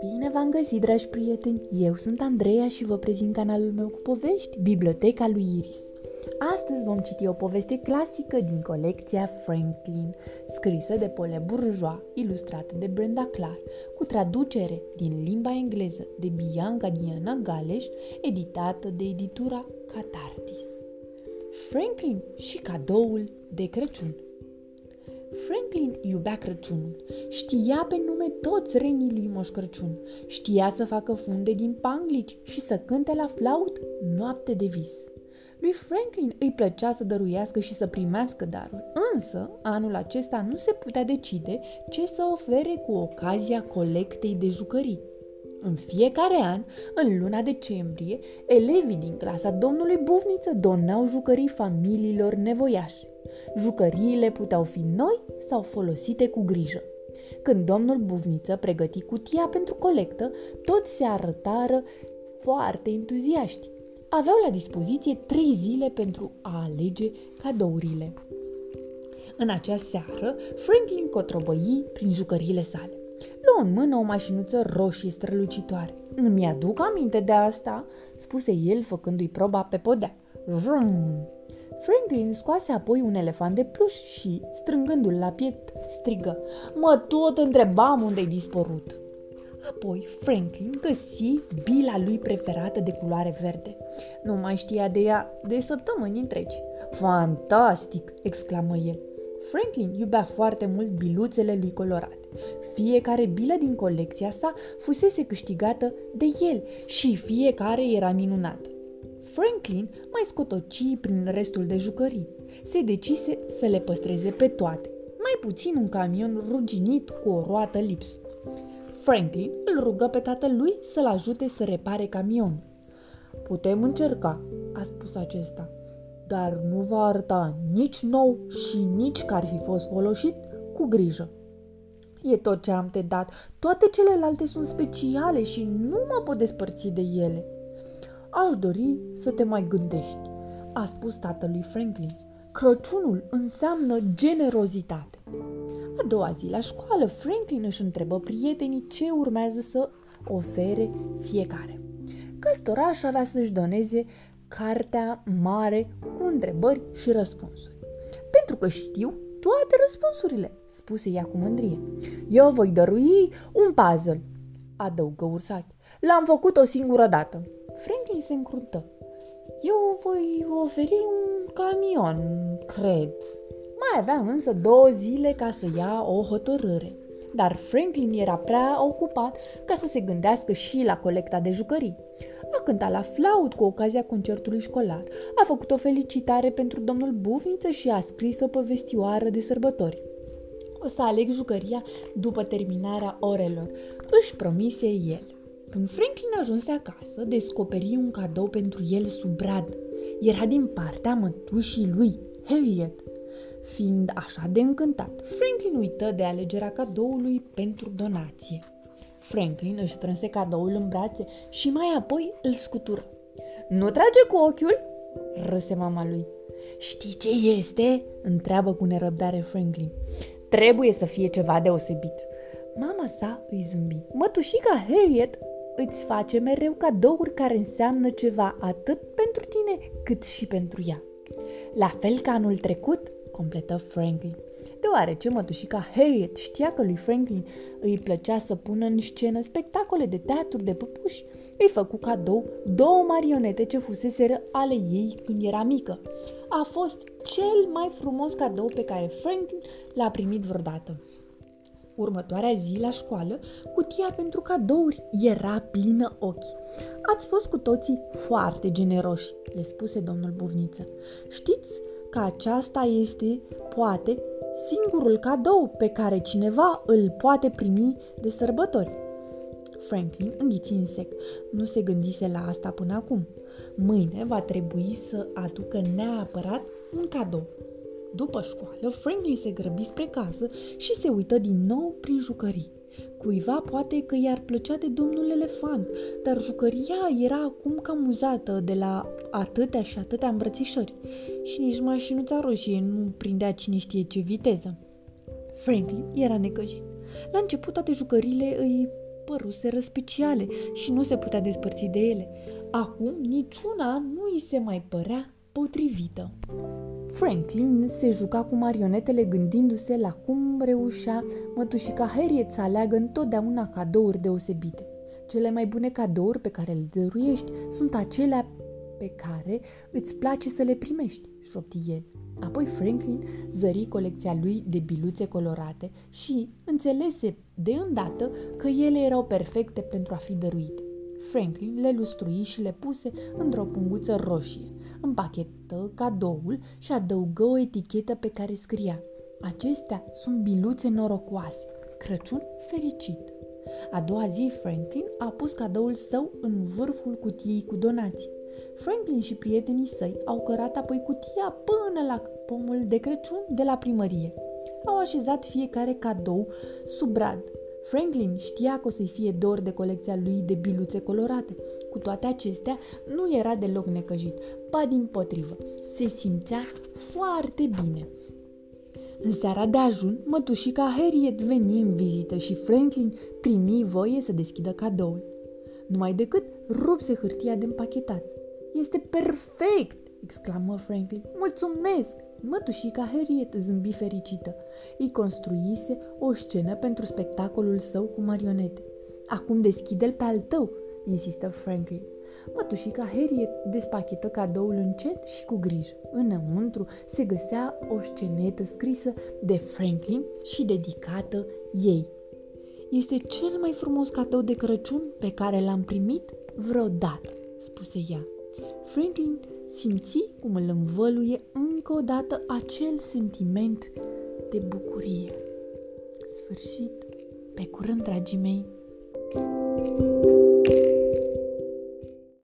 Bine v-am găsit, dragi prieteni! Eu sunt Andreea și vă prezint canalul meu cu povești, Biblioteca lui Iris. Astăzi vom citi o poveste clasică din colecția Franklin, scrisă de Paul Bourgeois, ilustrată de Brenda Clark, cu traducere din limba engleză de Bianca Diana Galeș, editată de editura Catartis. Franklin și cadoul de Crăciun Franklin iubea Crăciunul. Știa pe nume toți renii lui Moș Crăciun. Știa să facă funde din panglici și să cânte la flaut noapte de vis. Lui Franklin îi plăcea să dăruiască și să primească daruri, însă anul acesta nu se putea decide ce să ofere cu ocazia colectei de jucării. În fiecare an, în luna decembrie, elevii din clasa domnului Bufniță donau jucării familiilor nevoiași. Jucăriile puteau fi noi sau folosite cu grijă. Când domnul Buvniță pregăti cutia pentru colectă, toți se arătară foarte entuziaști. Aveau la dispoziție trei zile pentru a alege cadourile. În acea seară, Franklin cotrobăi prin jucăriile sale. Luă în mână o mașinuță roșie strălucitoare. Îmi aduc aminte de asta, spuse el făcându-i proba pe podea. Vrum! Franklin scoase apoi un elefant de pluș și, strângându-l la piept, strigă Mă tot întrebam unde-ai dispărut. Apoi Franklin găsi bila lui preferată de culoare verde. Nu mai știa de ea de săptămâni întregi. Fantastic! exclamă el. Franklin iubea foarte mult biluțele lui colorate. Fiecare bilă din colecția sa fusese câștigată de el și fiecare era minunată. Franklin mai scotoci prin restul de jucării. Se decise să le păstreze pe toate, mai puțin un camion ruginit cu o roată lipsă. Franklin îl rugă pe tatălui să-l ajute să repare camionul. Putem încerca, a spus acesta, dar nu va arăta nici nou și nici că ar fi fost folosit cu grijă. E tot ce am te dat. Toate celelalte sunt speciale și nu mă pot despărți de ele. Aș dori să te mai gândești, a spus tatălui Franklin. Crăciunul înseamnă generozitate. A doua zi la școală, Franklin își întrebă prietenii ce urmează să ofere fiecare. Căstoraș avea să-și doneze cartea mare cu întrebări și răspunsuri. Pentru că știu toate răspunsurile, spuse ea cu mândrie. Eu voi dărui un puzzle, adăugă ursache. L-am făcut o singură dată. Franklin se încruntă. Eu voi oferi un camion, cred. Mai avea însă două zile ca să ia o hotărâre. Dar Franklin era prea ocupat ca să se gândească și la colecta de jucării. A cântat la flaut cu ocazia concertului școlar, a făcut o felicitare pentru domnul Bufniță și a scris o povestioară de sărbători. O să aleg jucăria după terminarea orelor, își promise el. Când Franklin ajunse acasă, descoperi un cadou pentru el sub brad. Era din partea mătușii lui, Harriet. Fiind așa de încântat, Franklin uită de alegerea cadoului pentru donație. Franklin își strânse cadoul în brațe și mai apoi îl scutură. Nu trage cu ochiul?" râse mama lui. Știi ce este?" întreabă cu nerăbdare Franklin. Trebuie să fie ceva deosebit. Mama sa îi zâmbi. Mătușica Harriet îți face mereu cadouri care înseamnă ceva atât pentru tine cât și pentru ea. La fel ca anul trecut, completă Franklin. Deoarece mătușica Harriet știa că lui Franklin îi plăcea să pună în scenă spectacole de teatru de păpuși, îi făcu cadou două marionete ce fuseseră ale ei când era mică. A fost cel mai frumos cadou pe care Franklin l-a primit vreodată. Următoarea zi la școală, cutia pentru cadouri era plină ochi. Ați fost cu toții foarte generoși, le spuse domnul Buvniță. Știți că aceasta este, poate, singurul cadou pe care cineva îl poate primi de sărbători. Franklin înghiți în sec. Nu se gândise la asta până acum. Mâine va trebui să aducă neapărat un cadou. După școală, Franklin se grăbi spre casă și se uită din nou prin jucării. Cuiva poate că i-ar plăcea de domnul elefant, dar jucăria era acum cam muzată de la atâtea și atâtea îmbrățișări și nici mașinuța roșie nu prindea cine știe ce viteză. Franklin era necăjit. La început toate jucările îi păruseră speciale și nu se putea despărți de ele. Acum niciuna nu îi se mai părea potrivită. Franklin se juca cu marionetele gândindu-se la cum reușea mătușica Harriet să aleagă întotdeauna cadouri deosebite. Cele mai bune cadouri pe care le dăruiești sunt acelea pe care îți place să le primești, șopti el. Apoi Franklin zări colecția lui de biluțe colorate și înțelese de îndată că ele erau perfecte pentru a fi dăruite. Franklin le lustrui și le puse într-o punguță roșie. Împachetă cadoul și adăugă o etichetă pe care scria Acestea sunt biluțe norocoase. Crăciun fericit! A doua zi, Franklin a pus cadoul său în vârful cutiei cu donații. Franklin și prietenii săi au cărat apoi cutia până la pomul de Crăciun de la primărie. Au așezat fiecare cadou sub brad. Franklin știa că o să-i fie dor de colecția lui de biluțe colorate. Cu toate acestea, nu era deloc necăjit, ba din potrivă. Se simțea foarte bine. În seara de ajun, mătușica Harriet veni în vizită și Franklin primi voie să deschidă cadoul. Numai decât rupse hârtia de împachetat. Este perfect!" exclamă Franklin. Mulțumesc! Mătușica Harriet zâmbi fericită. Îi construise o scenă pentru spectacolul său cu marionete. Acum deschide-l pe al tău, insistă Franklin. Mătușica Harriet despachetă cadoul încet și cu grijă. Înăuntru se găsea o scenetă scrisă de Franklin și dedicată ei. Este cel mai frumos cadou de Crăciun pe care l-am primit vreodată, spuse ea. Franklin simți cum îl învăluie încă o dată acel sentiment de bucurie. Sfârșit, pe curând, dragii mei! thank you